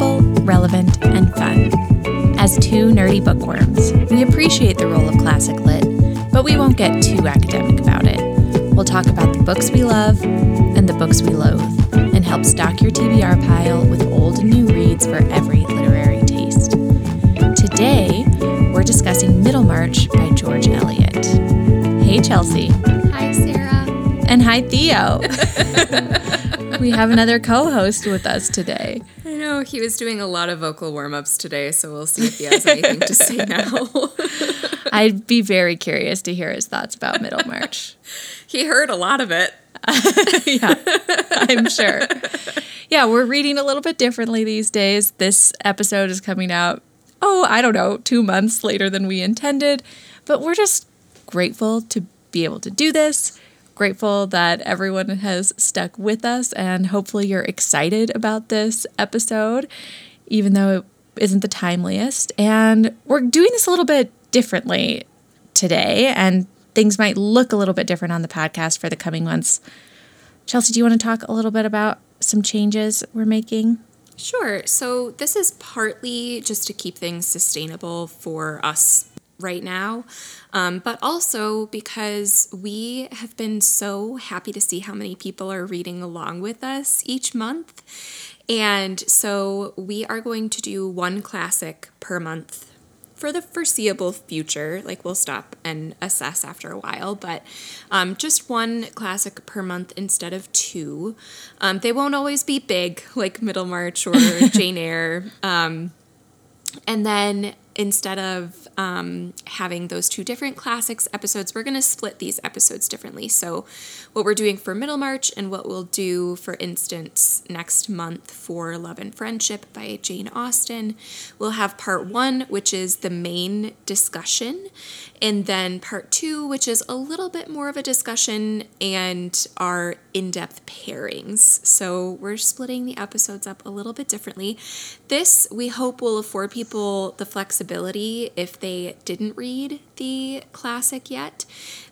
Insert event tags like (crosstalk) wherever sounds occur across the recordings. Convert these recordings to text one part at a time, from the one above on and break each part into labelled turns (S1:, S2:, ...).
S1: readable, relevant, and fun. As two nerdy bookworms, we appreciate the role of classic lit, but we won't get too academic about it. We'll talk about the books we love and the books we loathe, and help stock your TBR pile with old and new reads for every literary taste. Today, we're discussing Middlemarch by George Eliot. Hey, Chelsea.
S2: Hi, Sarah.
S1: And hi, Theo. (laughs) we have another co host with us today.
S2: Know he was doing a lot of vocal warm ups today, so we'll see if he has anything to say (laughs) now.
S1: I'd be very curious to hear his thoughts about Middlemarch. (laughs)
S2: he heard a lot of it. (laughs)
S1: yeah, I'm sure. Yeah, we're reading a little bit differently these days. This episode is coming out, oh, I don't know, two months later than we intended. But we're just grateful to be able to do this. Grateful that everyone has stuck with us, and hopefully, you're excited about this episode, even though it isn't the timeliest. And we're doing this a little bit differently today, and things might look a little bit different on the podcast for the coming months. Chelsea, do you want to talk a little bit about some changes we're making?
S2: Sure. So, this is partly just to keep things sustainable for us right now, um, but also because we have been so happy to see how many people are reading along with us each month. And so, we are going to do one classic per month for the foreseeable future. Like we'll stop and assess after a while, but um, just one classic per month instead of two. Um, they won't always be big like Middlemarch or (laughs) Jane Eyre. Um, and then instead of um, having those two different classics episodes, we're going to split these episodes differently. So, what we're doing for Middlemarch and what we'll do, for instance, next month for Love and Friendship by Jane Austen, we'll have part one, which is the main discussion, and then part two, which is a little bit more of a discussion and our in depth pairings. So, we're splitting the episodes up a little bit differently. This, we hope, will afford people the flexibility if they didn't read the classic yet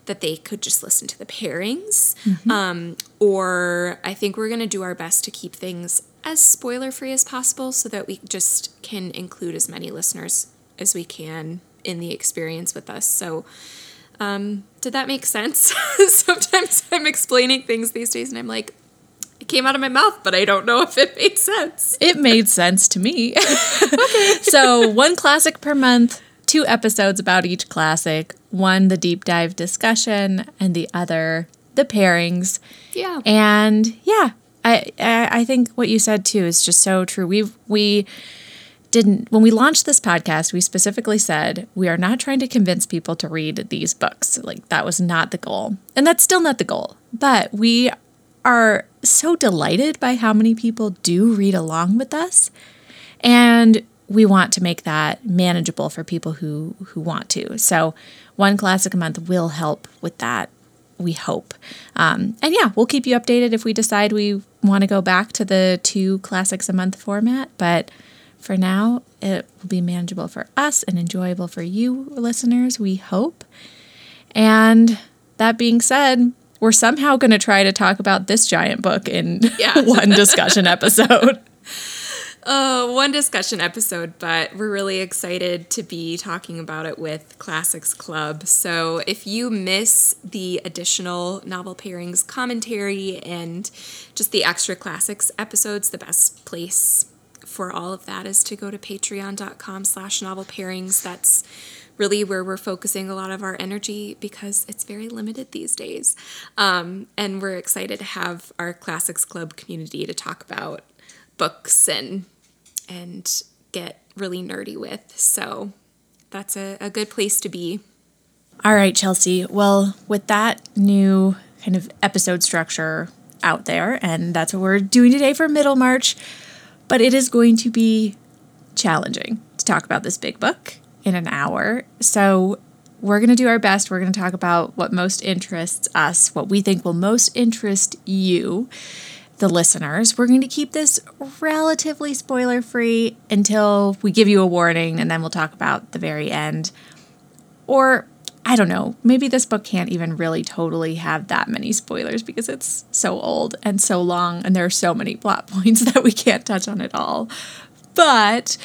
S2: that they could just listen to the pairings. Mm-hmm. Um, or I think we're going to do our best to keep things as spoiler free as possible so that we just can include as many listeners as we can in the experience with us. So, um, did that make sense? (laughs) Sometimes I'm explaining things these days and I'm like, came out of my mouth, but I don't know if it made sense.
S1: It made sense to me. (laughs) okay. so, one classic per month, two episodes about each classic, one the deep dive discussion and the other the pairings.
S2: Yeah.
S1: And yeah, I I think what you said too is just so true. We we didn't when we launched this podcast, we specifically said we are not trying to convince people to read these books. Like that was not the goal. And that's still not the goal. But we are so delighted by how many people do read along with us. And we want to make that manageable for people who who want to. So one classic a month will help with that. We hope, um, and yeah, we'll keep you updated if we decide we want to go back to the two classics a month format. But for now, it will be manageable for us and enjoyable for you listeners. We hope. And that being said, we're somehow going to try to talk about this giant book in (laughs) yeah. (laughs) one discussion episode. (laughs)
S2: Uh, one discussion episode, but we're really excited to be talking about it with Classics Club. So if you miss the additional novel pairings commentary and just the extra classics episodes, the best place for all of that is to go to patreon.com slash novel pairings. That's really where we're focusing a lot of our energy because it's very limited these days. Um, and we're excited to have our Classics Club community to talk about books and and get really nerdy with. So that's a, a good place to be.
S1: All right, Chelsea. Well, with that new kind of episode structure out there, and that's what we're doing today for Middlemarch, but it is going to be challenging to talk about this big book in an hour. So we're going to do our best. We're going to talk about what most interests us, what we think will most interest you the listeners. We're going to keep this relatively spoiler free until we give you a warning and then we'll talk about the very end. Or I don't know. Maybe this book can't even really totally have that many spoilers because it's so old and so long, and there are so many plot (laughs) points that we can't touch on at all. But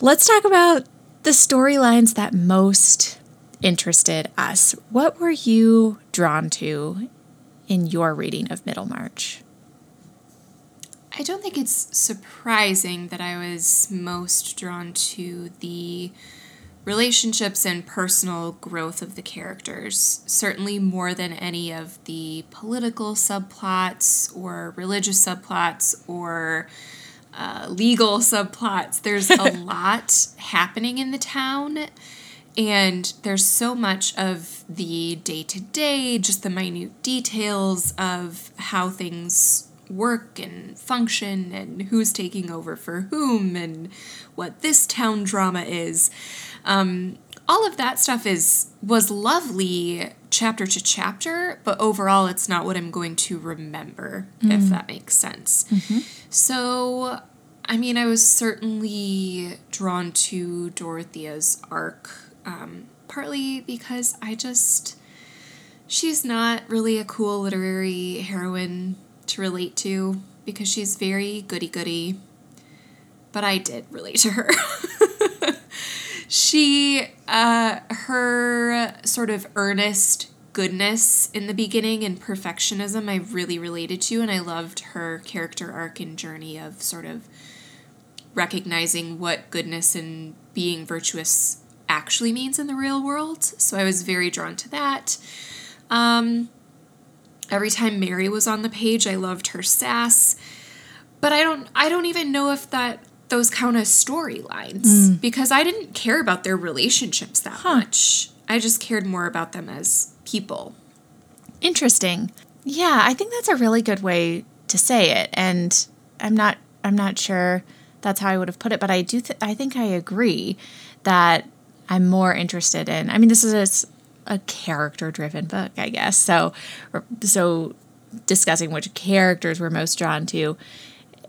S1: let's talk about the storylines that most interested us. What were you drawn to in your reading of Middlemarch?
S2: I don't think it's surprising that I was most drawn to the relationships and personal growth of the characters, certainly more than any of the political subplots or religious subplots or uh, legal subplots. There's a (laughs) lot happening in the town, and there's so much of the day to day, just the minute details of how things work and function and who's taking over for whom and what this town drama is. Um, all of that stuff is was lovely chapter to chapter, but overall it's not what I'm going to remember, mm. if that makes sense. Mm-hmm. So, I mean, I was certainly drawn to Dorothea's arc, um, partly because I just she's not really a cool literary heroine to relate to because she's very goody goody. But I did relate to her. (laughs) she, uh, her sort of earnest goodness in the beginning and perfectionism I really related to, and I loved her character arc and journey of sort of recognizing what goodness and being virtuous actually means in the real world. So I was very drawn to that. Um, every time Mary was on the page, I loved her sass. But I don't I don't even know if that those count as storylines mm. because I didn't care about their relationships that huh. much. I just cared more about them as people.
S1: Interesting. Yeah, I think that's a really good way to say it and I'm not I'm not sure that's how I would have put it, but I do th- I think I agree that I'm more interested in. I mean, this is a, a character driven book, I guess. So so discussing which characters we're most drawn to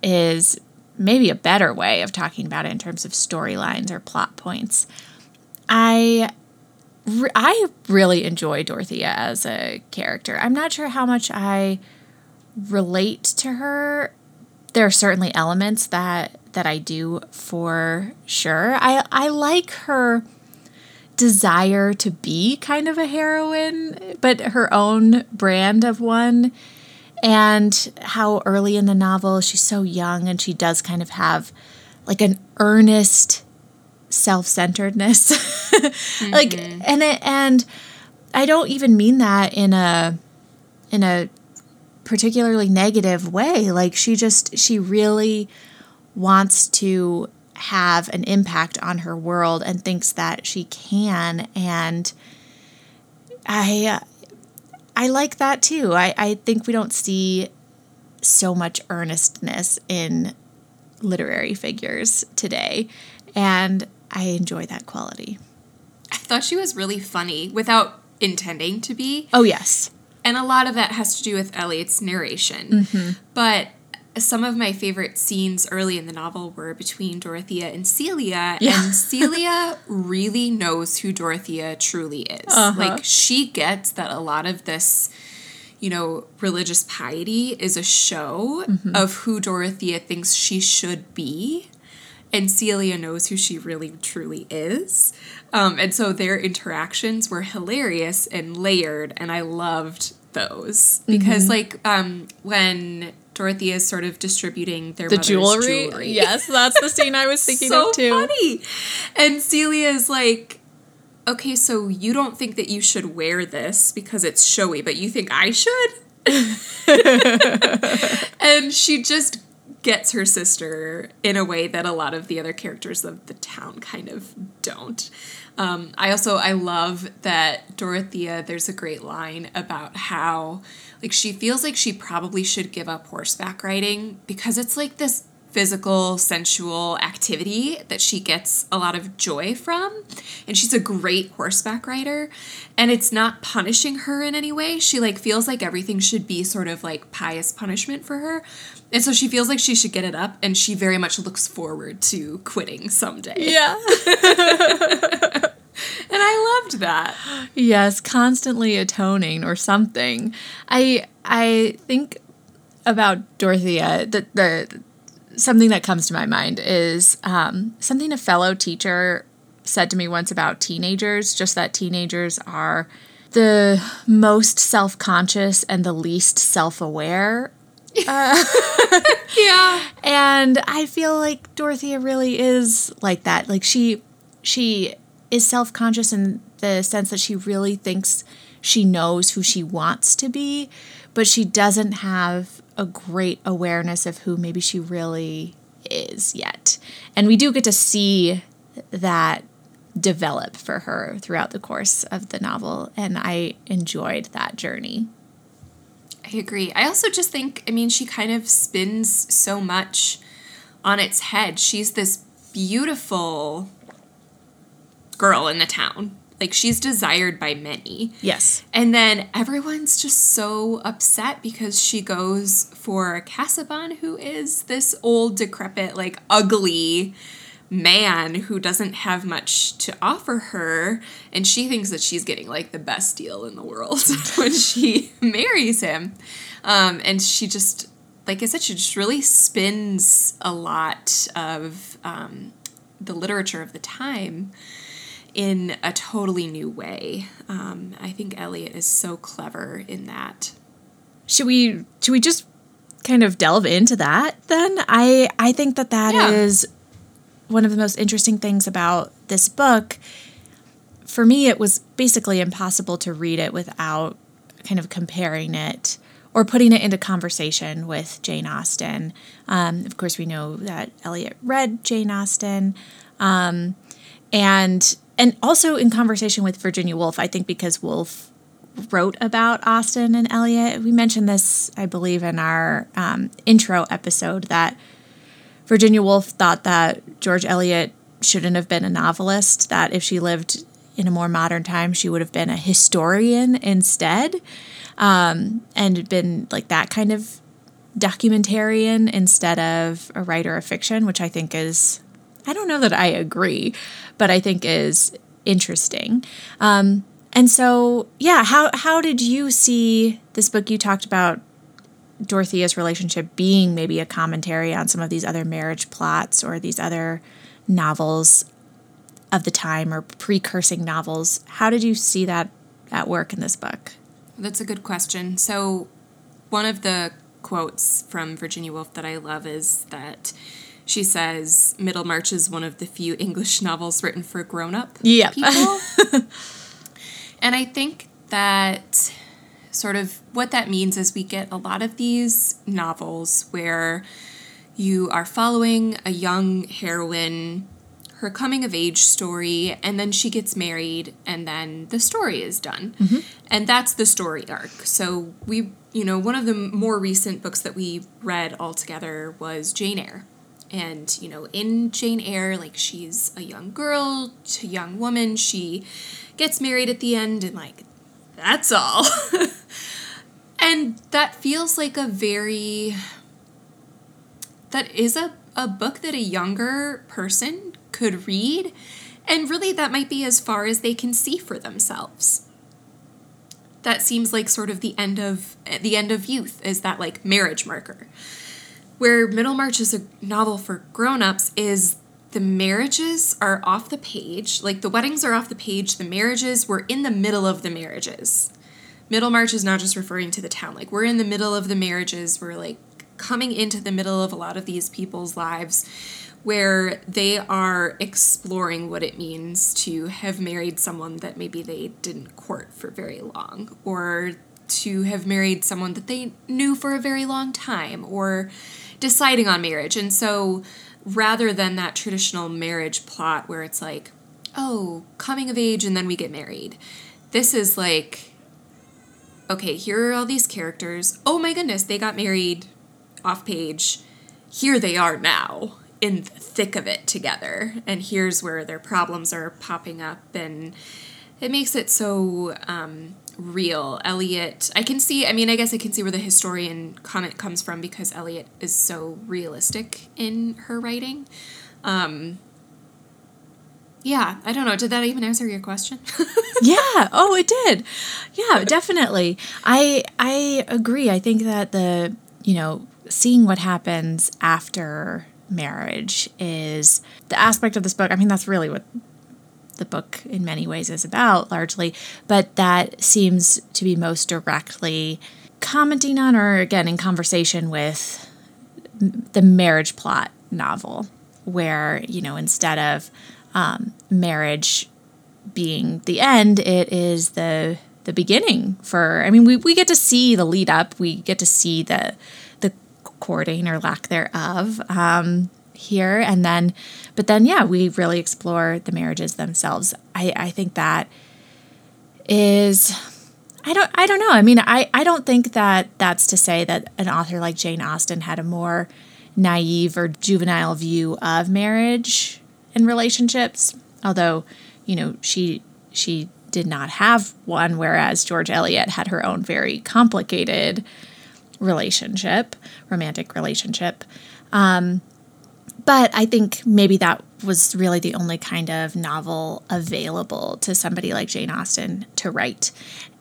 S1: is maybe a better way of talking about it in terms of storylines or plot points. I I really enjoy Dorothea as a character. I'm not sure how much I relate to her. There are certainly elements that that I do for sure. I I like her desire to be kind of a heroine, but her own brand of one and how early in the novel she's so young and she does kind of have like an earnest self-centeredness. (laughs) Mm-hmm. like and it, and I don't even mean that in a in a particularly negative way. Like she just she really wants to have an impact on her world and thinks that she can. And I I like that too. I, I think we don't see so much earnestness in literary figures today. And I enjoy that quality.
S2: I thought she was really funny without intending to be.
S1: Oh, yes.
S2: And a lot of that has to do with Eliot's narration. Mm-hmm. But some of my favorite scenes early in the novel were between Dorothea and Celia, yeah. and (laughs) Celia really knows who Dorothea truly is. Uh-huh. Like she gets that a lot of this, you know, religious piety is a show mm-hmm. of who Dorothea thinks she should be. And Celia knows who she really truly is. Um, and so their interactions were hilarious and layered, and I loved those because, mm-hmm. like, um, when Dorothea is sort of distributing their the jewelry. jewelry.
S1: Yes, that's the scene I was (laughs) thinking
S2: so
S1: of too.
S2: funny. And Celia is like, okay, so you don't think that you should wear this because it's showy, but you think I should? (laughs) and she just gets her sister in a way that a lot of the other characters of the town kind of don't. Um, I also I love that Dorothea. There's a great line about how like she feels like she probably should give up horseback riding because it's like this physical, sensual activity that she gets a lot of joy from. And she's a great horseback rider. And it's not punishing her in any way. She like feels like everything should be sort of like pious punishment for her. And so she feels like she should get it up and she very much looks forward to quitting someday.
S1: Yeah. (laughs)
S2: and loved that.
S1: Yes, constantly atoning or something. I I think about Dorothea the the something that comes to my mind is um, something a fellow teacher said to me once about teenagers, just that teenagers are the most self conscious and the least self aware. (laughs) Uh,
S2: yeah.
S1: And I feel like Dorothea really is like that. Like she she is self conscious in the sense that she really thinks she knows who she wants to be, but she doesn't have a great awareness of who maybe she really is yet. And we do get to see that develop for her throughout the course of the novel, and I enjoyed that journey.
S2: I agree. I also just think, I mean, she kind of spins so much on its head. She's this beautiful girl in the town. Like she's desired by many.
S1: Yes.
S2: And then everyone's just so upset because she goes for Casaubon, who is this old, decrepit, like ugly man who doesn't have much to offer her. And she thinks that she's getting like the best deal in the world (laughs) when she (laughs) marries him. Um, and she just, like I said, she just really spins a lot of um, the literature of the time in a totally new way. Um, I think Eliot is so clever in that.
S1: Should we should we just kind of delve into that then? I I think that that
S2: Yeah.
S1: is one of the most interesting things about this book. For me, it was basically impossible to read it without kind of comparing it or putting it into conversation with Jane Austen. Um, of course, we know that Eliot read Jane Austen, um, and and also in conversation with Virginia Woolf. I think because Woolf wrote about Austen and Eliot. We mentioned this, I believe, in our um, intro episode that Virginia Woolf thought that George Eliot shouldn't have been a novelist, that if she lived in a more modern time, she would have been a historian instead, um, and been like that kind of documentarian instead of a writer of fiction, which I think is, I don't know that I agree, but I think is interesting. Um, and so, yeah, how how did you see this book? You talked about Dorothea's relationship being maybe a commentary on some of these other marriage plots or these other novels of the time or precursing novels. How did you see that at work in this book?
S2: That's a good question. So, one of the quotes from Virginia Woolf that I love is that she says Middlemarch is one of the few English (laughs) novels written for grown up
S1: Yep.
S2: people. (laughs) and I think that sort of what that means is we get a lot of these novels where you are following a young heroine her coming of age story and then she gets married and then the story is done mm-hmm. and that's the story arc so we you know one of the more recent books that we read all together was jane eyre and you know in jane eyre like she's a young girl a young woman. She gets married at the end and like that's all. (laughs) And that feels like a very that is a, a book that a younger person could read. And really that might be as far as they can see for themselves. That seems like sort of the end of the end of youth is that like marriage marker where middlemarch is a novel for grown-ups is the marriages are off the page like the weddings are off the page the marriages we're in the middle of the marriages. Middlemarch is not just referring to the town like we're in the middle of the marriages we're like coming into the middle of a lot of these people's lives where they are exploring what it means to have married someone that maybe they didn't court for very long or to have married someone that they knew for a very long time or deciding on marriage and so rather than that traditional marriage plot where it's like oh coming of age and then we get married this is like okay, here are all these characters. Oh my goodness, they got married off page. Here they are now in the thick of it together. And here's where their problems are popping up. And it makes it so um, real. Eliot, I can see, I mean, I guess I can see where the historian comment comes from because Eliot is so realistic in her writing. Um, Yeah, I don't know. Did that even answer your question? (laughs)
S1: yeah. Oh, it did. Yeah, definitely. I I agree. I think that the you know seeing what happens after marriage is the aspect of this book. I mean, that's really what the book in many ways is about, largely. But that seems to be most directly commenting on, or again, in conversation with the marriage plot novel, where you know instead of um, marriage being the end, it is the the beginning for I mean we, we get to see the lead up, we get to see the the courting or lack thereof um, here and then but then yeah, we really explore the marriages themselves. I, I think that is I don't I don't know. I mean, I, I don't think that that's to say that an author like Jane Austen had a more naive or juvenile view of marriage and relationships, although, you know, she she did not have one, whereas George Eliot had her own very complicated relationship, romantic relationship. Um, but I think maybe that was really the only kind of novel available to somebody like Jane Austen to write.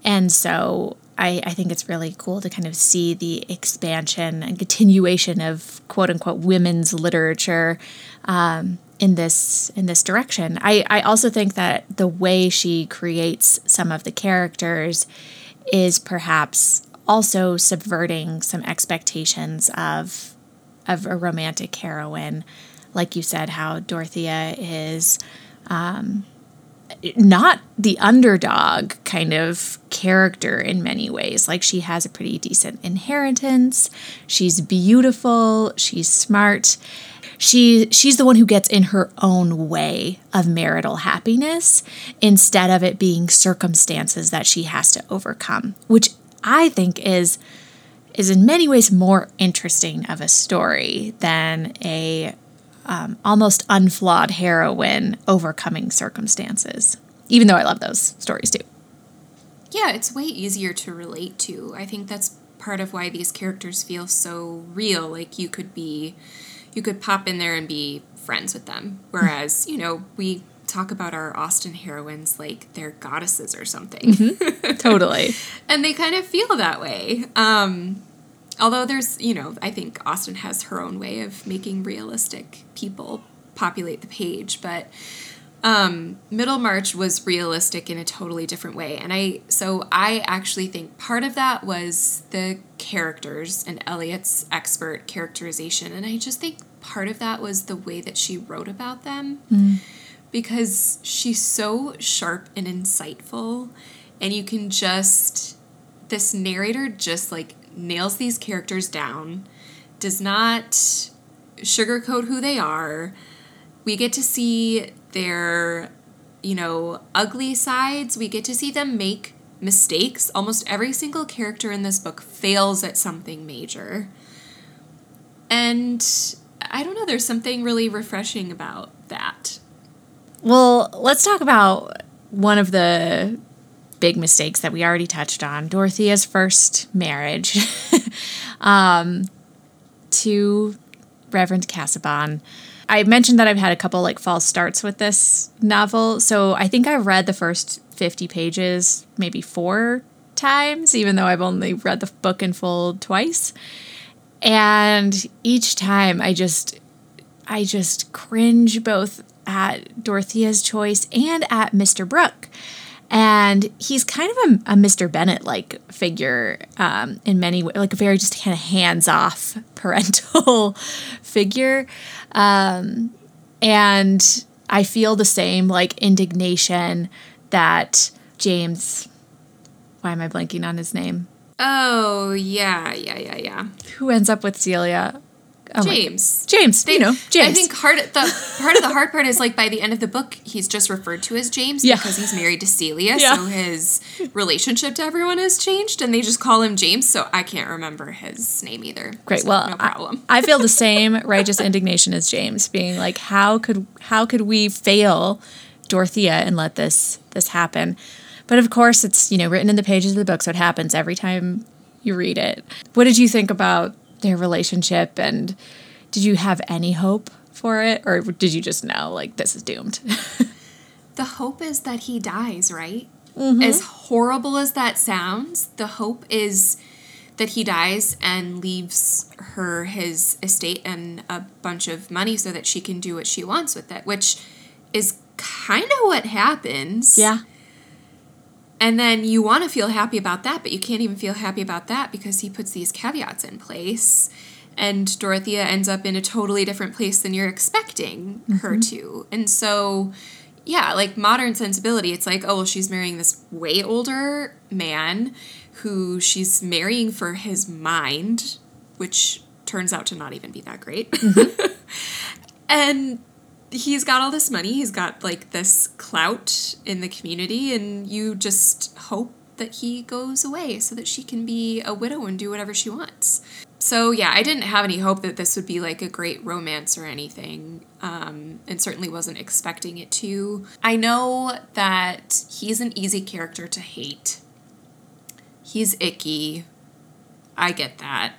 S1: And so I, I think it's really cool to kind of see the expansion and continuation of quote unquote women's literature um, in this in this direction. I, I also think that the way she creates some of the characters is perhaps also subverting some expectations of of a romantic heroine. Like you said, how Dorothea is um, not the underdog kind of character in many ways. Like she has a pretty decent inheritance. She's beautiful. She's smart she she's the one who gets in her own way of marital happiness instead of it being circumstances that she has to overcome which i think is is in many ways more interesting of a story than a um, almost unflawed heroine overcoming circumstances even though i love those stories too.
S2: Yeah it's way easier to relate to. I think that's part of why these characters feel so real like you could be you could pop in there and be friends with them. Whereas, you know, we talk about our Austen heroines like they're goddesses or something.
S1: Mm-hmm. (laughs) Totally.
S2: and they kind of feel that way. Um, although there's, you know, I think Austen has her own way of making realistic people populate the page, but um, Middlemarch was realistic in a totally different way. And I, so I actually think part of that was the characters and Eliot's expert characterization. And I just think part of that was the way that she wrote about them mm. Because she's so sharp and insightful. And you can just, this narrator just like nails these characters down, does not sugarcoat who they are. We get to see their, you know, ugly sides. We get to see them make mistakes. Almost every single character in this book fails at something major. And I don't know, there's something really refreshing about that.
S1: Well, let's talk about one of the big mistakes that we already touched on Dorothea's first marriage (laughs) um, to Reverend Casaubon. I mentioned that I've had a couple like false starts with this novel. So I think I've read the first 50 pages maybe four times, even though I've only read the book in full twice. And each time I just I just cringe both at Dorothea's choice and at Mr. Brooke. And he's kind of a, a Mr. Bennet like figure um, in many ways, like a very just kind of hands off (laughs) parental (laughs) figure. Um, and I feel the same like indignation that James, why am I blanking on his name?
S2: Oh, yeah, yeah, yeah, yeah.
S1: Who ends up with Celia?
S2: Oh James.
S1: James, they, you know, James.
S2: I think hard the part of the hard part is like by the end of the book, he's just referred to as James yeah. because he's married to Celia, yeah. so his relationship to everyone has changed, and they just call him James. So I can't remember his name either.
S1: Great, so well, no problem. I, I feel the (laughs) same righteous indignation as James, being like, how could how could we fail Dorothea and let this this happen? But of course, it's you know written in the pages of the book, so it happens every time you read it. What did you think about their relationship and did you have any hope for it or did you just know like this is doomed (laughs)
S2: the hope is that he dies, right? Mm-hmm. As horrible as that sounds, the hope is that he dies and leaves her his estate and a bunch of money so that she can do what she wants with it, which is kind of what happens.
S1: Yeah.
S2: And then you want to feel happy about that, but you can't even feel happy about that because he puts these caveats in place. And Dorothea ends up in a totally different place than you're expecting her mm-hmm. to. And so, yeah, like modern sensibility, it's like, oh, well, she's marrying this way older man who she's marrying for his mind, which turns out to not even be that great. Mm-hmm. (laughs) and he's got all this money, he's got like this clout in the community, and you just hope that he goes away so that she can be a widow and do whatever she wants. So, yeah, I didn't have any hope that this would be like a great romance or anything, um, and certainly wasn't expecting it to. I know that he's an easy character to hate. He's icky. I get that.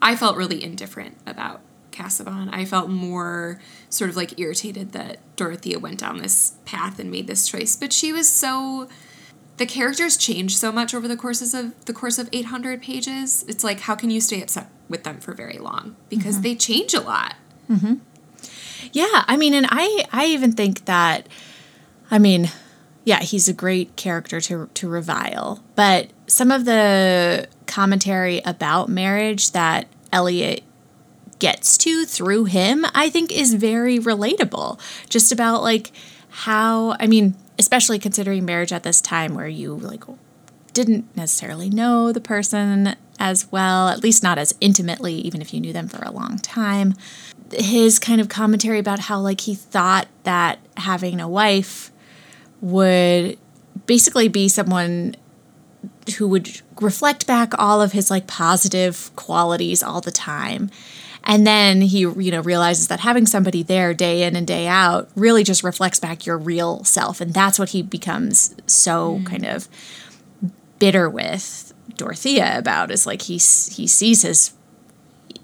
S2: I felt really indifferent about Casaubon. I felt more sort of like irritated that Dorothea went down this path and made this choice. But she was so the characters change so much over the courses of the course of 800 pages. It's like how can you stay upset with them for very long because mm-hmm. they change a lot. Mm-hmm.
S1: Yeah, I mean, and I I even think that, I mean, yeah, he's a great character to to revile, but some of the commentary about marriage that Eliot gets to through him, I think, is very relatable. Just about like how I mean, especially considering marriage at this time where you like didn't necessarily know the person as well, at least not as intimately, even if you knew them for a long time. His kind of commentary about how, like, he thought that having a wife would basically be someone who would reflect back all of his like positive qualities all the time. And then he, you know, realizes that having somebody there day in and day out really just reflects back your real self. And that's what he becomes so mm. kind of bitter with Dorothea about is like he he sees his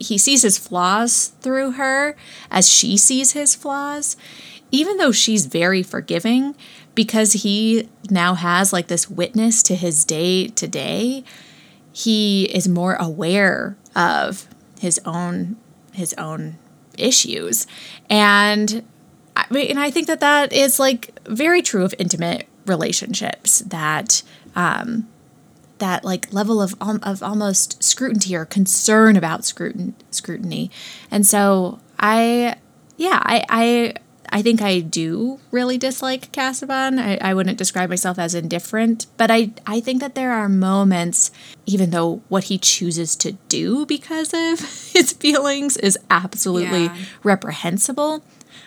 S1: he sees his flaws through her as she sees his flaws even though she's very forgiving because he now has like this witness to his day to day he is more aware of his own his own issues and I mean, and I think that that is like very true of intimate relationships that um, that like level of of almost scrutiny or concern about scrutin- scrutiny. And so I yeah, I I I think I do really dislike Casaubon. I, I wouldn't describe myself as indifferent, but I, I think that there are moments, even though what he chooses to do because of (laughs) his feelings is absolutely
S2: Yeah.
S1: reprehensible.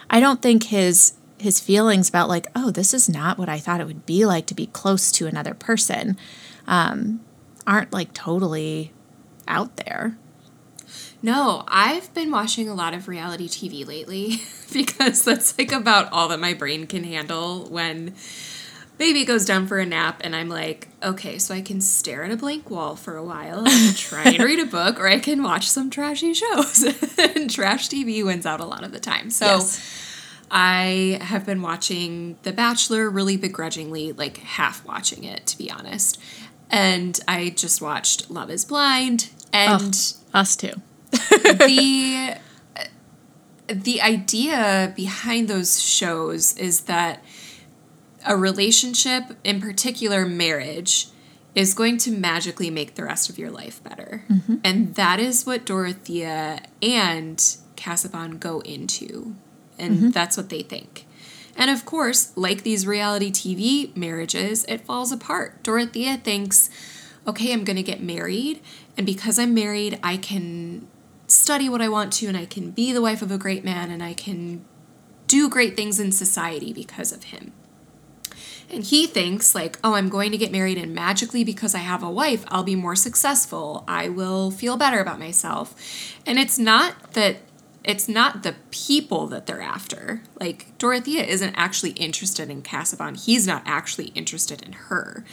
S1: I don't think his his feelings about like, oh, this is not what I thought it would be like to be close to another person, um, aren't like totally out there.
S2: No, I've been watching a lot of reality TV lately (laughs) because that's like about all that my brain can handle when baby goes down for a nap and I'm like, okay, so I can stare at a blank wall for a while and (laughs) try and read a book or I can watch some trashy shows. (laughs) and trash TV wins out a lot of the time. So
S1: Yes.
S2: I have been watching The Bachelor really begrudgingly, like half watching it to be honest. And I just watched Love is Blind and
S1: Us too.
S2: The the idea behind those shows is that a relationship, in particular marriage, is going to magically make the rest of your life better. Mm-hmm. And that is what Dorothea and Casaubon go into. And mm-hmm. that's what they think. And of course, like these reality TV marriages, it falls apart. Dorothea thinks, okay, I'm going to get married. And because I'm married, I can study what I want to and I can be the wife of a great man and I can do great things in society because of him. And he thinks, like, oh, I'm going to get married, and magically, because I have a wife, I'll be more successful. I will feel better about myself. And it's not that it's not the people that they're after. Like, Dorothea isn't actually interested in Casaubon. He's not actually interested in her.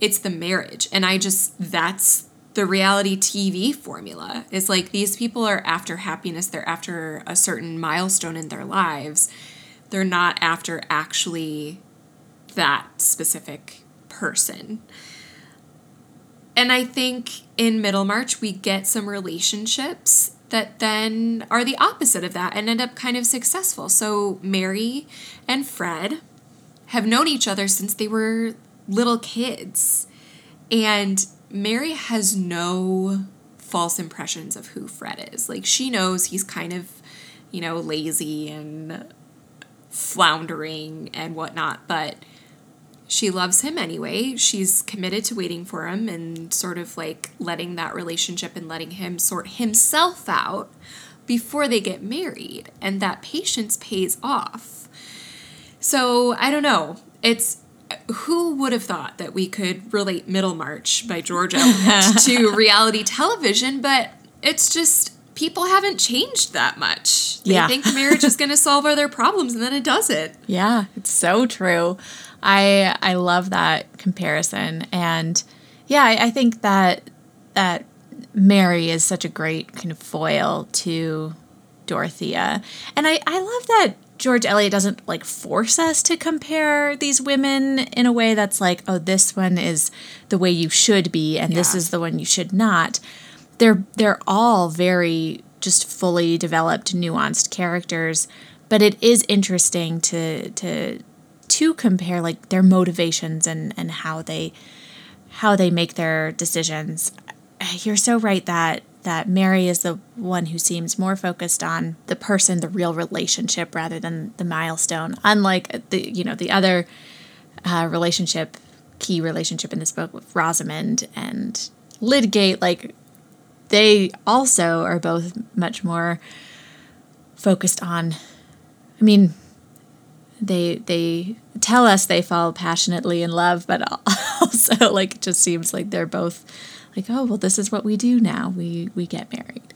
S2: It's the marriage. And I just, that's the reality TV formula. Is like these people are after happiness, they're after a certain milestone in their lives. They're not after actually that specific person. And I think in Middlemarch, we get some relationships that then are the opposite of that and end up kind of successful. So Mary and Fred have known each other since they were little kids. And Mary has no false impressions of who Fred is. Like she knows he's kind of, you know, lazy and floundering and whatnot, but she loves him anyway. She's committed to waiting for him and sort of like letting that relationship and letting him sort himself out before they get married. And that patience pays off. So I don't know. It's who would have thought that we could relate Middlemarch by George Eliot (laughs) to reality television, but it's just people haven't changed that much. They
S1: Yeah.
S2: think marriage is going (laughs) to solve all their problems and then it doesn't.
S1: Yeah, it's so true. I I love that comparison, and yeah, I, I think that that Mary is such a great kind of foil to Dorothea, and I I love that George Eliot doesn't like force us to compare these women in a way that's like, oh, this one is the way you should be, and this is the one you should not. They're they're all very just fully developed, nuanced characters, but it is interesting to to to compare like their motivations and and how they how they make their decisions. You're so right that that Mary is the one who seems more focused on the person, the real relationship, rather than the milestone. Unlike the you know the other uh, relationship, key relationship in this book with Rosamond and Lydgate, like they also are both much more focused on. I mean, they they tell us they fall passionately in love, but (laughs) also like it just seems like they're both like, oh well, this is what we do now. We we get married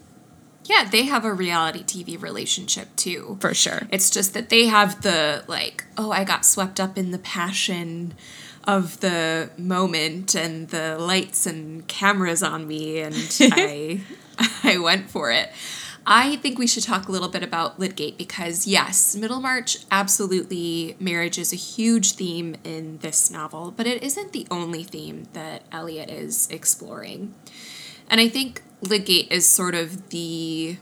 S2: Yeah, they have a reality TV relationship too.
S1: for sure.
S2: It's just that they have the like, oh, I got swept up in the passion of the moment and the lights and cameras on me and (laughs) I I went for it. I think we should talk a little bit about Lydgate because yes, Middlemarch absolutely marriage is a huge theme in this novel, but it isn't the only theme that Eliot is exploring. And I think Lydgate is sort of the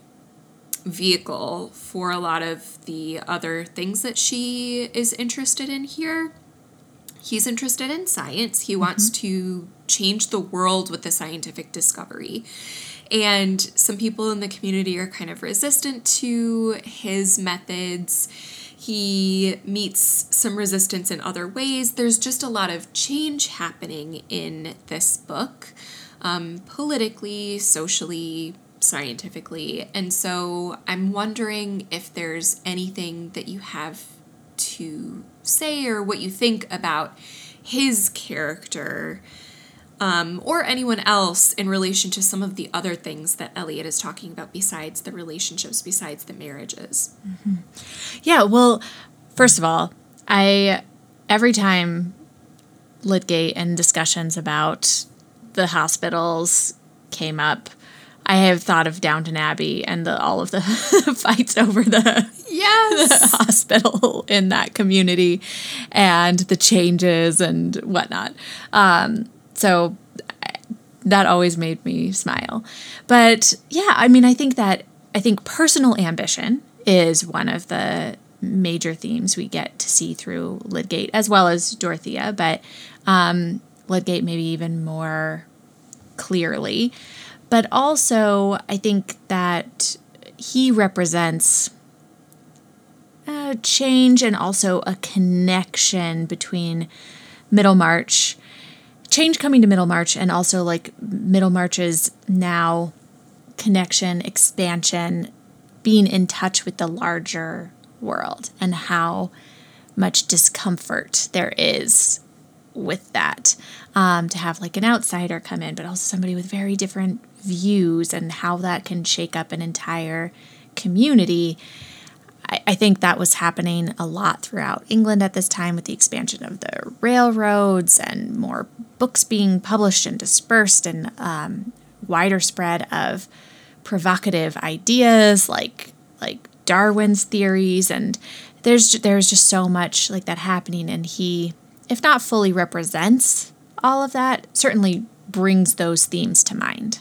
S2: vehicle for a lot of the other things that she is interested in here. He's interested in science. He wants mm-hmm. to change the world with the scientific discovery. And some people in the community are kind of resistant to his methods. He meets some resistance in other ways. There's just a lot of change happening in this book, um, politically, socially, scientifically. And so I'm wondering if there's anything that you have to say or what you think about his character um, or anyone else in relation to some of the other things that Eliot is talking about besides the relationships, besides the marriages.
S1: Yeah, well, first of all, I every time Lydgate and discussions about the hospitals came up, I have thought of Downton Abbey and the, all of the (laughs) fights over (laughs) the
S2: Yes.
S1: hospital in that community and the changes and whatnot. Um, so that always made me smile. But yeah, I mean, I think that I think personal ambition is one of the major themes we get to see through Lydgate as well as Dorothea, but um, Lydgate maybe even more clearly. But also, I think that he represents a change and also a connection between Middlemarch, change coming to Middlemarch, and also like Middlemarch's now connection, expansion, being in touch with the larger world, and how much discomfort there is with that. Um, to have like an outsider come in, but also somebody with very different views and how that can shake up an entire community. I, I think that was happening a lot throughout England at this time with the expansion of the railroads and more books being published and dispersed and um, wider spread of provocative ideas like like Darwin's theories and there's there's just so much like that happening and he if not fully represents all of that, certainly brings those themes to mind.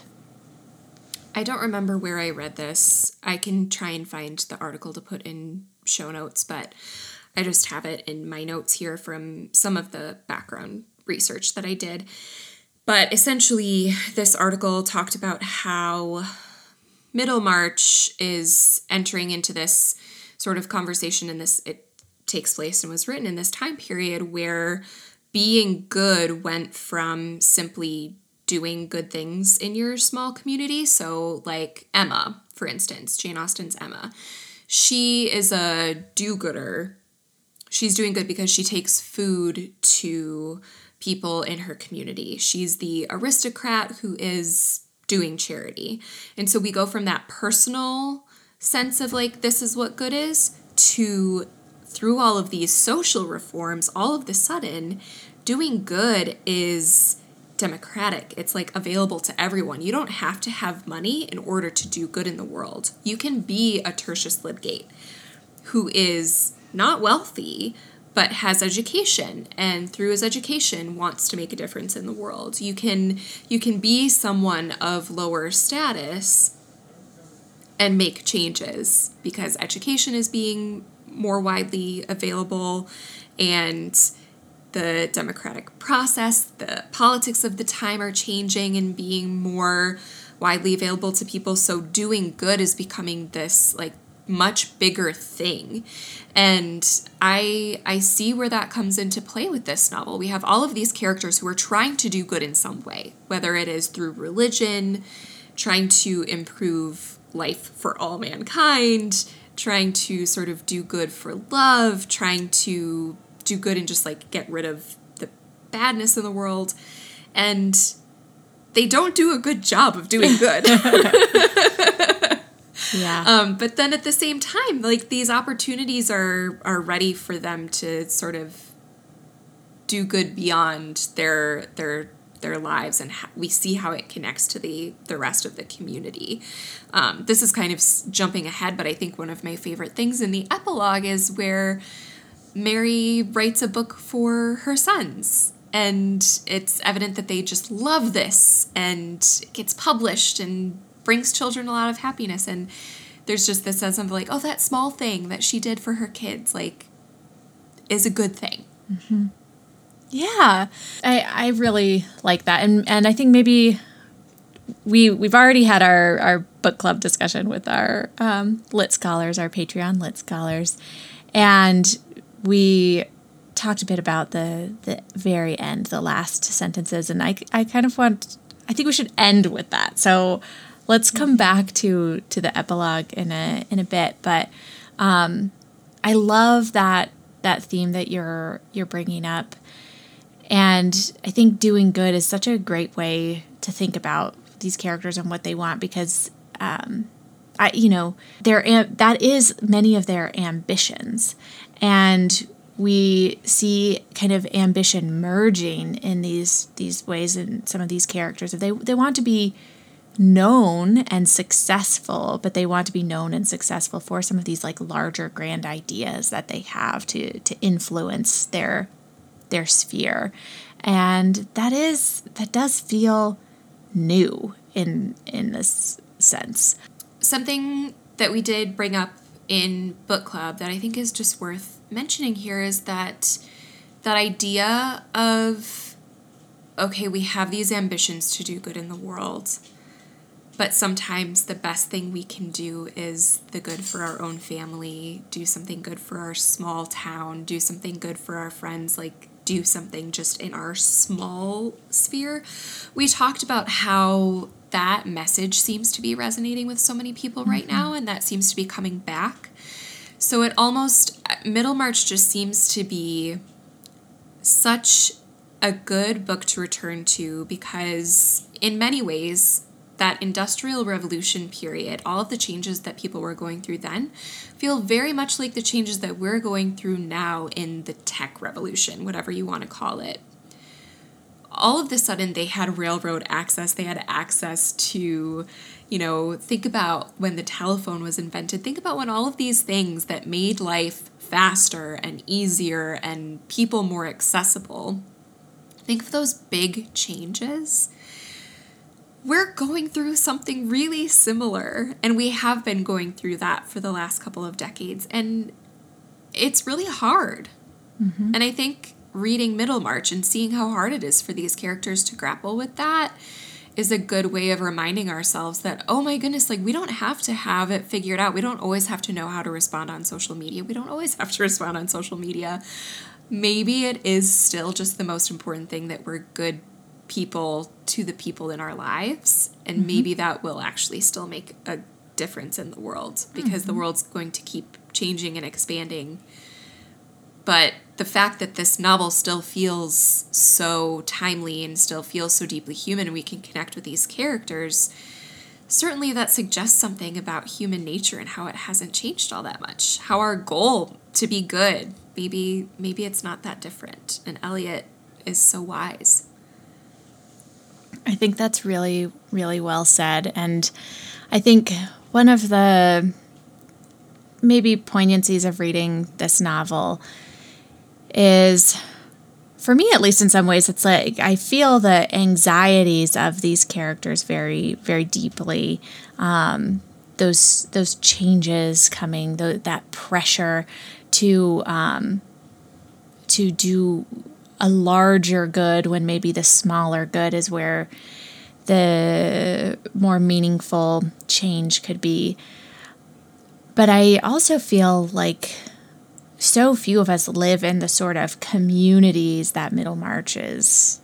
S2: I don't remember where I read this. I can try and find the article to put in show notes, but I just have it in my notes here from some of the background research that I did. But essentially, this article talked about how Middlemarch is entering into this sort of conversation, and this it takes place and was written in this time period where being good went from simply doing good things in your small community. So, like Emma, for instance, Jane Austen's Emma, she is a do gooder. She's doing good because she takes food to people in her community. She's the aristocrat who is doing charity. And so we go from that personal sense of like, this is what good is, to through all of these social reforms, all of the sudden, doing good is democratic. It's like available to everyone. You don't have to have money in order to do good in the world. You can be a Tertius Lydgate who is not wealthy but has education and through his education wants to make a difference in the world. You can you can be someone of lower status and make changes because education is being more widely available and the democratic process, the politics of the time are changing and being more widely available to people. So doing good is becoming this like much bigger thing. And I I see where that comes into play with this novel. We have all of these characters who are trying to do good in some way, whether it is through religion, trying to improve life for all mankind, trying to sort of do good for love, trying to do good and just like get rid of the badness in the world. And they don't do a good job of doing good. (laughs) (laughs)
S1: yeah.
S2: Um, but then at the same time, like these opportunities are are ready for them to sort of do good beyond their their their lives and we see how it connects to the the rest of the community. Um, this is kind of jumping ahead, but I think one of my favorite things in the epilogue is where Mary writes a book for her sons. And it's evident that they just love this and it gets published and brings children a lot of happiness. And there's just this sense of like, oh, that small thing that she did for her kids, like, is a good thing.
S1: Mm-hmm. Yeah, I, I really like that. And, and I think maybe we we've already had our, our book club discussion with our um, lit scholars, our Patreon lit scholars, and we talked a bit about the the very end, the last sentences, and I I kind of want I think we should end with that. So let's come back to to the epilogue in a in a bit, but um, I love that that theme that you're you're bringing up, and I think doing good is such a great way to think about these characters and what they want because. Um, I, you know, their that is many of their ambitions, and we see kind of ambition merging in these these ways in some of these characters. They they want to be known and successful, but they want to be known and successful for some of these like larger grand ideas that they have to to influence their their sphere. And that is that does feel new in in this sense.
S2: Something that we did bring up in book club that I think is just worth mentioning here is that that idea of okay, we have these ambitions to do good in the world, but sometimes the best thing we can do is the good for our own family, do something good for our small town, do something good for our friends, like do something just in our small sphere. We talked about how that message seems to be resonating with so many people right mm-hmm. now, and that seems to be coming back. So it almost, Middlemarch just seems to be such a good book to return to because, in many ways, that industrial revolution period, all of the changes that people were going through then, feel very much like the changes that we're going through now in the tech revolution, whatever you want to call it all of the sudden they had railroad access. They had access to, you know, think about when the telephone was invented. Think about when all of these things that made life faster and easier and people more accessible. Think of those big changes. We're going through something really similar, and we have been going through that for the last couple of decades. And it's really hard. Mm-hmm. And I think reading Middlemarch and seeing how hard it is for these characters to grapple with that is a good way of reminding ourselves that, oh my goodness, like we don't have to have it figured out. We don't always have to know how to respond on social media. We don't always have to respond on social media. Maybe it is still just the most important thing that we're good people to the people in our lives. And mm-hmm. maybe that will actually still make a difference in the world because mm-hmm. the world's going to keep changing and expanding. But the fact that this novel still feels so timely and still feels so deeply human and we can connect with these characters certainly that suggests something about human nature and how it hasn't changed all that much. How our goal to be good maybe maybe it's not that different. And eliot is so wise.
S1: I think that's really really well said. And i think one of the maybe poignancies of reading this novel is for me at least in some ways it's like i feel the anxieties of these characters very very deeply. Um, those those changes coming the, that pressure to um, to do a larger good when maybe the smaller good is where the more meaningful change could be. But i also feel like so few of us live in the sort of communities that Middlemarch is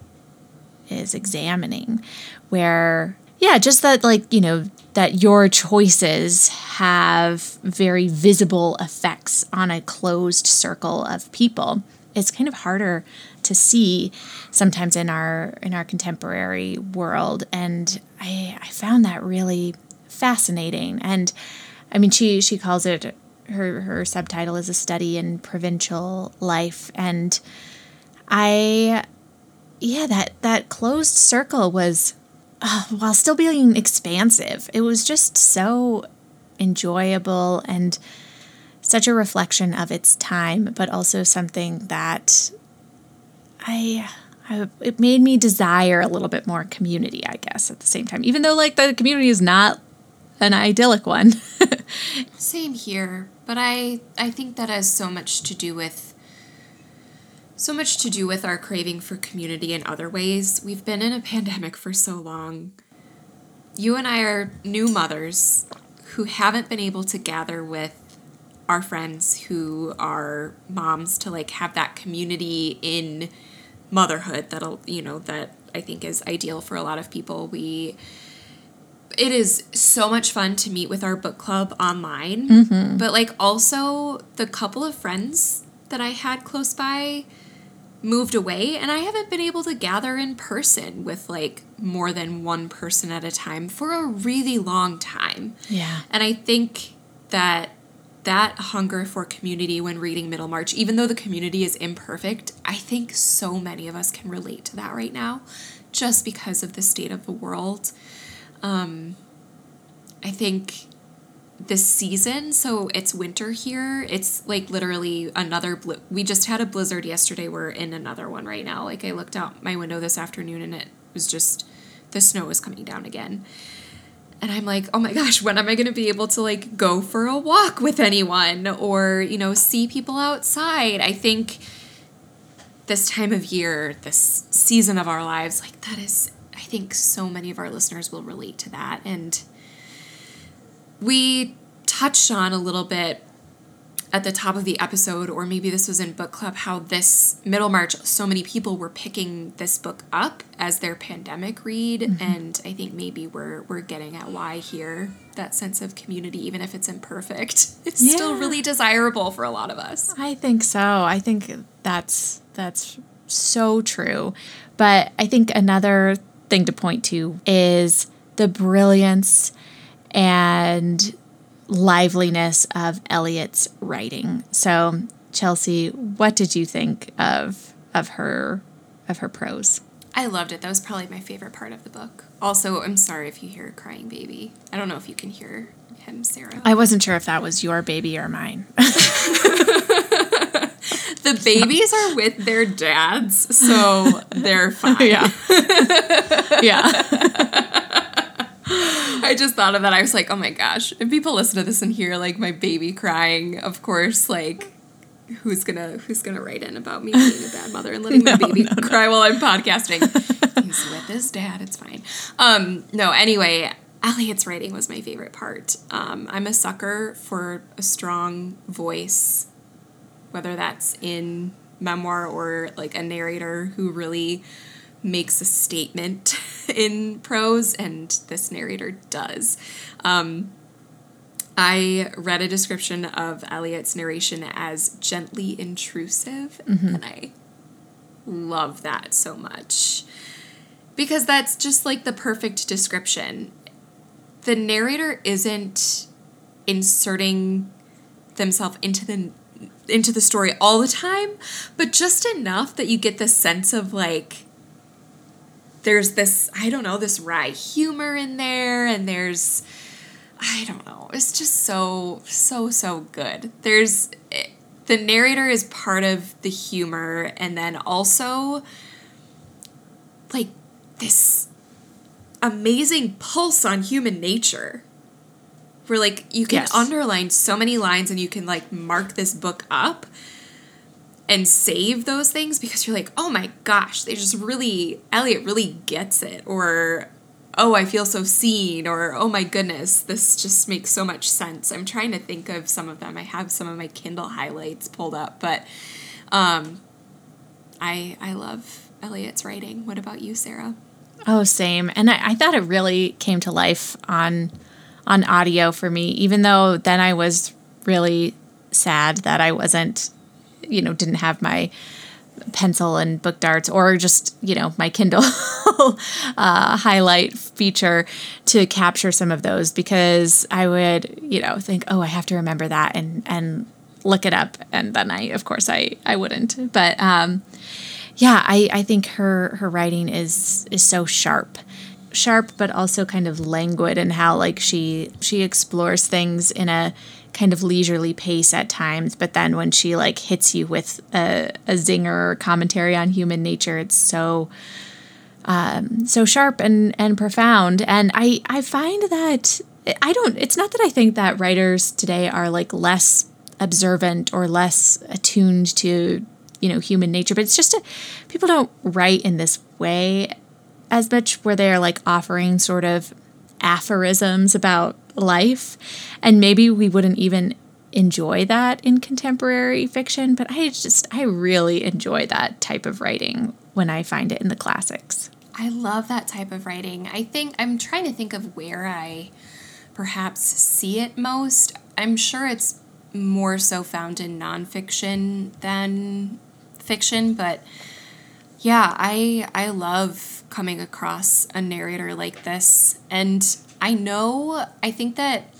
S1: is examining where yeah just that like you know that your choices have very visible effects on a closed circle of people. It's kind of harder to see sometimes in our in our contemporary world and i i found that really fascinating. And i mean she she calls it her her subtitle is a study in provincial life and i yeah that that closed circle was uh, while still being expansive it was just so enjoyable and such a reflection of its time but also something that i I, it made me desire a little bit more community, I guess, at the same time. Even though, like, the community is not an idyllic one. (laughs)
S2: Same here, but I I think that has so much to do with so much to do with our craving for community in other ways. We've been in a pandemic for so long. You and I are new mothers who haven't been able to gather with our friends who are moms to like have that community in motherhood that'll, you know, that I think is ideal for a lot of people. We it is so much fun to meet with our book club online. Mm-hmm. But like also the couple of friends that I had close by moved away and I haven't been able to gather in person with like more than one person at a time for a really long time.
S1: Yeah.
S2: And I think that that hunger for community when reading Middlemarch, even though the community is imperfect, I think so many of us can relate to that right now just because of the state of the world. Um, I think this season, so it's winter here. It's like literally another. Bl- we just had a blizzard yesterday. We're in another one right now. Like I looked out my window this afternoon and it was just the snow was coming down again. And I'm like, oh my gosh, when am I going to be able to like go for a walk with anyone or, you know, see people outside? I think this time of year, this season of our lives, like that is I think so many of our listeners will relate to that. And we touched on a little bit at the top of the episode, or maybe this was in book club, how this Middlemarch, so many people were picking this book up as their pandemic read, mm-hmm. and I think maybe we're we're getting at why here that sense of community, even if it's imperfect, (laughs) it's yeah. still really desirable for a lot of us.
S1: I think so. I think that's that's so true, but I think another thing to point to is the brilliance and liveliness of Eliot's writing. So, Chelsea, what did you think of of her of her prose?
S2: I loved it. That was probably my favorite part of the book. Also, I'm sorry if you hear a crying baby. I don't know if you can hear him, Sarah.
S1: I wasn't sure if that was your baby or mine. (laughs) (laughs)
S2: the babies are with their dads, so they're (laughs) fine.
S1: yeah. yeah.
S2: I just thought of that. I was like, oh my gosh, if people listen to this and hear like my baby crying, of course, like who's gonna who's gonna write in about me being a bad mother and letting my (laughs) baby
S1: no, no.
S2: cry while I'm podcasting? He's with his dad. It's fine. Um, no, anyway, Eliot's writing was my favorite part. Um, I'm a sucker for a strong voice, whether that's in memoir or like a narrator who really makes a statement (laughs) in prose, and this narrator does. Um, I read a description of Eliot's narration as gently intrusive, mm-hmm. and I love that so much. Because that's just like the perfect description. The narrator isn't inserting themselves into the into the story all the time, but just enough that you get this sense of like there's this I don't know this wry humor in there and there's I don't know. It's just so so so good. There's eh, the narrator is part of the humor and then also like this amazing pulse on human nature where like you can yes. underline so many lines and you can like mark this book up and save those things because you're like, oh my gosh, they just really, Eliot really gets it. Or oh, I feel so seen, or oh my goodness, this just makes so much sense. I'm trying to think of some of them. I have some of my Kindle highlights pulled up, but um, I I love Eliot's writing. What about you, Sarah?
S1: Oh, same. And I, I thought it really came to life on on audio for me, even though then I was really sad that I wasn't, you know, didn't have my pencil and book darts or just you know my kindle (laughs) uh, highlight feature to capture some of those because i would you know think oh i have to remember that and and look it up. And then i of course i i wouldn't. But um yeah i i think her her writing is is so sharp sharp but also kind of languid and how like she she explores things in a kind of leisurely pace at times, but then when she like hits you with a, a zinger commentary on human nature, it's so um, so sharp and and profound. And I I find that I don't. It's not that I think that writers today are like less observant or less attuned to you know human nature, but it's just a, people don't write in this way as much where they're like offering sort of aphorisms about life. And maybe we wouldn't even enjoy that in contemporary fiction, but I just, I really enjoy that type of writing when I find it in the classics.
S2: I love that type of writing. I think I'm trying to think of where I perhaps see it most. I'm sure it's more so found in nonfiction than fiction, but yeah, I I love coming across a narrator like this. And I know, I think that,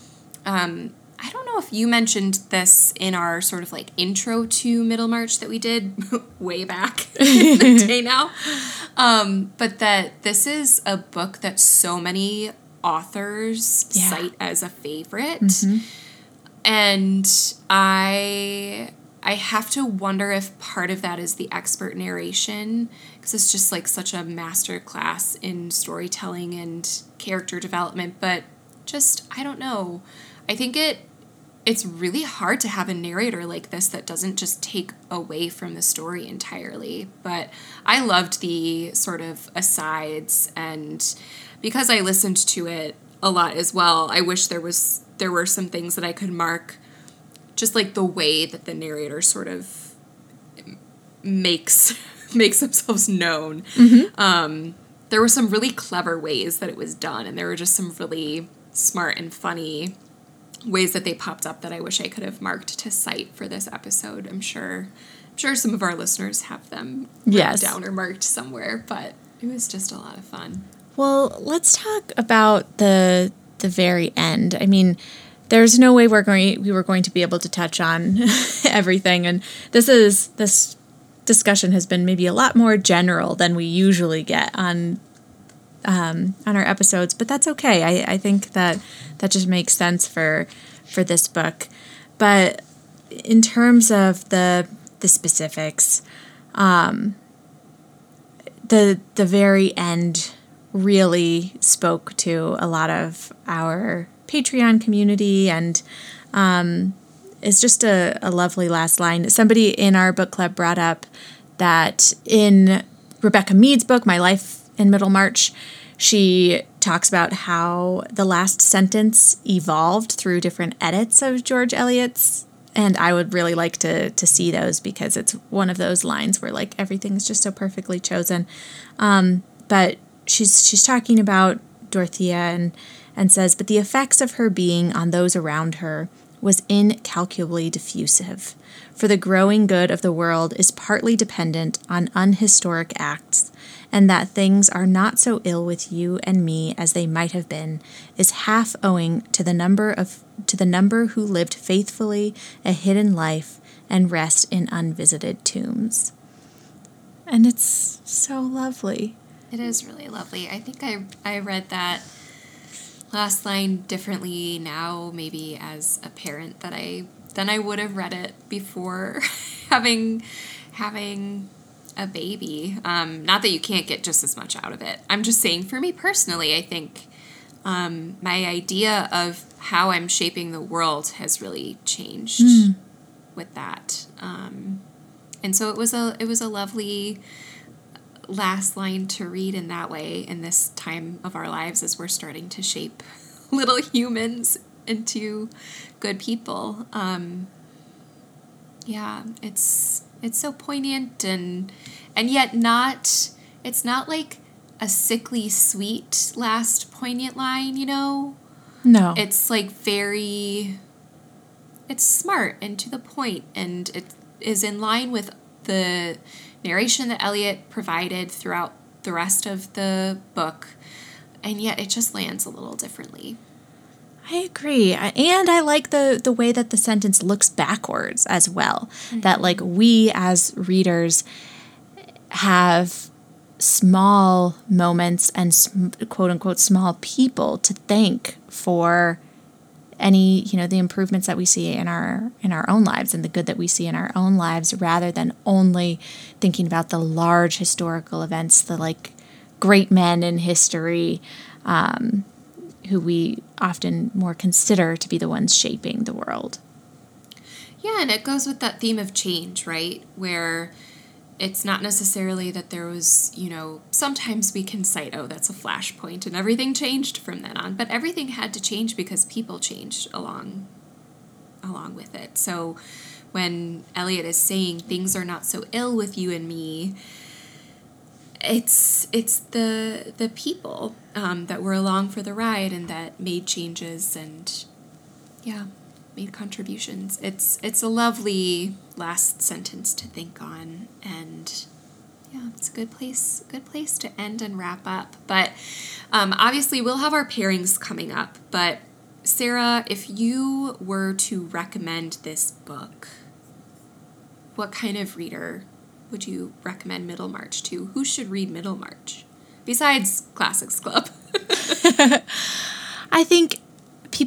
S2: um, I don't know if you mentioned this in our sort of like intro to Middlemarch that we did (laughs) way back (laughs) in the (laughs) day now. Um, but that this is a book that so many authors yeah. cite as a favorite. Mm-hmm. And I I have to wonder if part of that is the expert narration because it's just like such a master class in storytelling and character development but just I don't know. I think it it's really hard to have a narrator like this that doesn't just take away from the story entirely. But I loved the sort of asides and because I listened to it a lot as well, I wish there was there were some things that I could mark just like the way that the narrator sort of makes (laughs) makes themselves known. Mm-hmm. Um, there were some really clever ways that it was done, and there were just some really smart and funny ways that they popped up that I wish I could have marked to cite for this episode. I'm sure, I'm sure some of our listeners have them yes. down or marked somewhere, but it was just a lot of fun.
S1: Well, let's talk about the the very end. I mean, there's no way we're going we were going to be able to touch on (laughs) everything and this is this discussion has been maybe a lot more general than we usually get on um, on our episodes, but that's okay. I, I think that that just makes sense for for this book. But in terms of the the specifics, um, the the very end really spoke to a lot of our Patreon community and um, is just a, a lovely last line. Somebody in our book club brought up that in Rebecca Mead's book, My Life in Middlemarch, she talks about how the last sentence evolved through different edits of George Eliot's. And I would really like to to see those because it's one of those lines where like everything's just so perfectly chosen. Um, but she's she's talking about Dorothea and and says, but the effects of her being on those around her was incalculably diffusive, for the growing good of the world is partly dependent on unhistoric acts, and that things are not so ill with you and me as they might have been is half owing to the number of to the number who lived faithfully a hidden life and rest in unvisited tombs. And it's so lovely.
S2: It is really lovely. I think I I read that last line differently now, maybe as a parent that I than I would have read it before (laughs) having having a baby. Um, not that you can't get just as much out of it. I'm just saying, for me personally, I think um, my idea of how I'm shaping the world has really changed mm. with that. Um, and so it was a it was a lovely last line to read in that way in this time of our lives as we're starting to shape (laughs) little humans into good people. Um, yeah, it's it's so poignant and and yet not. It's not like a sickly sweet last poignant line, you know.
S1: No,
S2: it's like very. It's smart and to the point, and it is in line with the narration that Eliot provided throughout the rest of the book, and yet it just lands a little differently.
S1: I agree. And I like the the way that the sentence looks backwards as well. Mm-hmm. That like we as readers have small moments and quote unquote small people to thank for any you know the improvements that we see in our in our own lives and the good that we see in our own lives rather than only thinking about the large historical events the like great men in history um, who we often more consider to be the ones shaping the world.
S2: Yeah and it goes with that theme of change right? Where it's not necessarily that there was, you know, sometimes we can cite, oh, that's a flashpoint and everything changed from then on, but everything had to change because people changed along along with it. So when Eliot is saying things are not so ill with you and me, it's it's the the people um, that were along for the ride and that made changes and yeah made contributions. It's it's a lovely last sentence to think on, and yeah, it's a good place good place to end and wrap up. But um, obviously, we'll have our pairings coming up. But Sarah, if you were to recommend this book, what kind of reader would you recommend Middlemarch to? Who should read Middlemarch besides Classics Club? (laughs)
S1: I think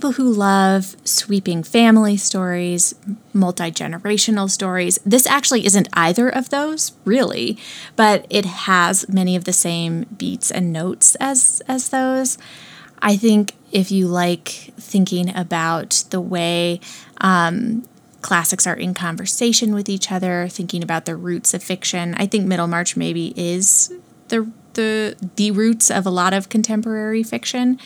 S1: people who love sweeping family stories, multi generational stories. This actually isn't either of those, really, but it has many of the same beats and notes as as those. I think if you like thinking about the way um, classics are in conversation with each other, thinking about the roots of fiction, I think Middlemarch maybe is the the the roots of a lot of contemporary fiction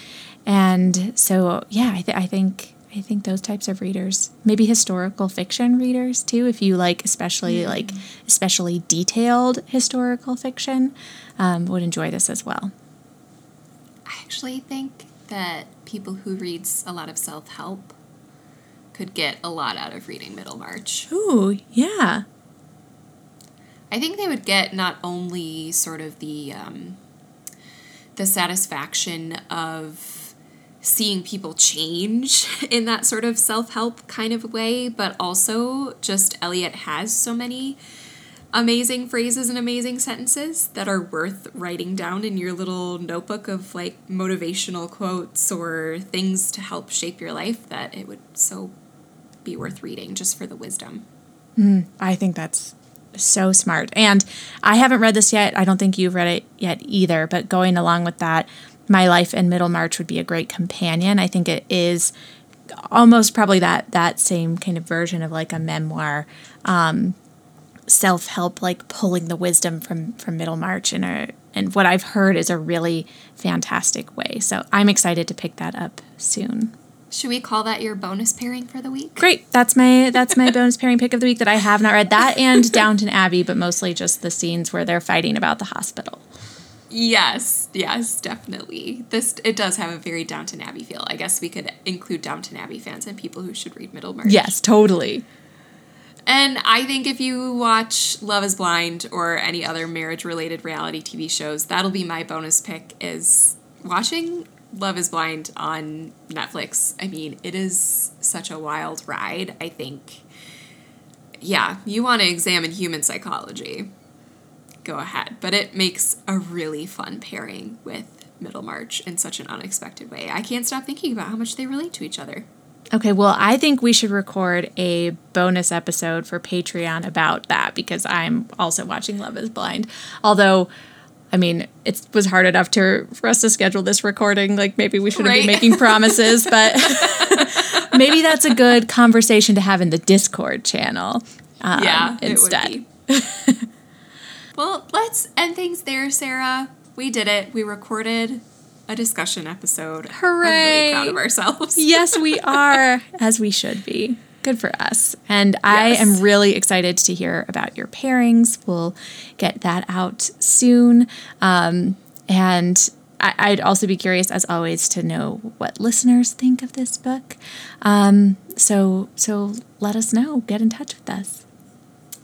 S1: and so, yeah, I, th- I think I think those types of readers, maybe historical fiction readers too, if you like, especially mm-hmm. like especially detailed historical fiction, um, would enjoy this as well.
S2: I actually think that people who reads a lot of self help could get a lot out of reading Middlemarch.
S1: Ooh, yeah.
S2: I think they would get not only sort of the um, the satisfaction of seeing people change (laughs) in that sort of self help kind of way, but also just Eliot has so many amazing phrases and amazing sentences that are worth writing down in your little notebook of like motivational quotes or things to help shape your life that it would so be worth reading just for the wisdom.
S1: Mm, I think that's so smart. And I haven't read this yet. I don't think you've read it yet either. But going along with that, My Life in Middlemarch would be a great companion. I think it is almost probably that that same kind of version of like a memoir, um, self help, like pulling the wisdom from from Middlemarch in a and what I've heard is a really fantastic way. So I'm excited to pick that up soon.
S2: Should we call that your bonus pairing for the week?
S1: Great. That's my that's my bonus pairing pick of the week that I have not read. That and Downton Abbey, but mostly just the scenes where they're fighting about the hospital.
S2: Yes, yes, definitely. This it does have a very Downton Abbey feel. I guess we could include Downton Abbey fans and people who should read Middlemarch.
S1: Yes, totally.
S2: And I think if you watch Love is Blind or any other marriage related reality TV shows, that'll be my bonus pick is watching Love is Blind on Netflix. I mean, it is such a wild ride. I think yeah, you want to examine human psychology. Go ahead, but it makes a really fun pairing with Middlemarch in such an unexpected way. I can't stop thinking about how much they relate to each other.
S1: Okay, well, I think we should record a bonus episode for Patreon about that because I'm also watching Love is Blind. Although, I mean, it was hard enough to for us to schedule this recording. Like maybe we shouldn't
S2: Right.
S1: be making promises, but (laughs) maybe that's a good conversation to have in the Discord channel. um,
S2: yeah,
S1: instead. (laughs)
S2: Would well, let's end things there, Sarah. We did it. We recorded a discussion episode. I'm
S1: Hooray.
S2: really proud of ourselves. (laughs)
S1: yes, we are, as we should be. Good for us. And I am really excited to hear about your pairings. We'll get that out soon. Um, and I, I'd also be curious, as always, to know what listeners think of this book. Um, so, so let us know. Get in touch with us.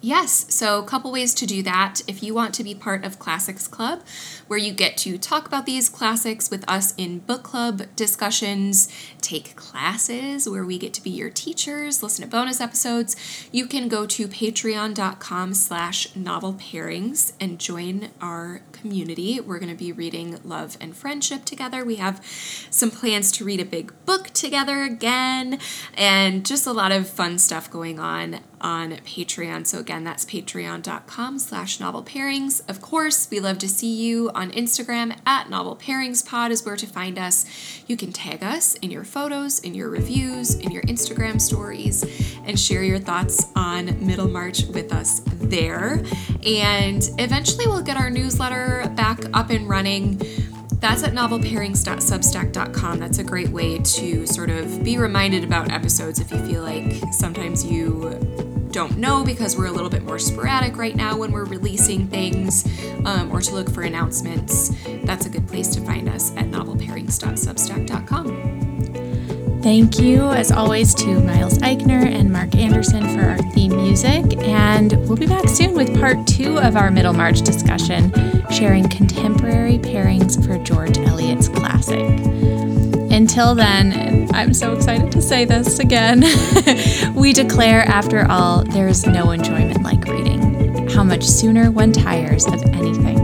S2: Yes, so a couple ways to do that. If you want to be part of Classics Club, where you get to talk about these classics with us in book club discussions, take classes where we get to be your teachers, listen to bonus episodes, you can go to patreon.com slash novel pairings and join our community. We're going to be reading Love and Friendship together. We have some plans to read a big book together again, and just a lot of fun stuff going on on Patreon. So again, that's patreon.com slash novel pairings. Of course, we love to see you on Instagram at novel pairings pod is where to find us. You can tag us in your photos, in your reviews, in your Instagram stories, and share your thoughts on Middlemarch with us there. And eventually we'll get our newsletter back up and running. That's at novelpairings.substack.com. That's a great way to sort of be reminded about episodes if you feel like sometimes you don't know because we're a little bit more sporadic right now when we're releasing things um, or to look for announcements. That's a good place to find us at novelpairings.substack.com.
S1: Thank you, as always, to Miles Eichner and Mark Anderson for our theme music. And we'll be back soon with part two of our Middlemarch discussion, sharing contemporary pairings for George Eliot's classic. Until then, I'm so excited to say this again, (laughs) we declare, after all, there is no enjoyment like reading. How much sooner one tires of anything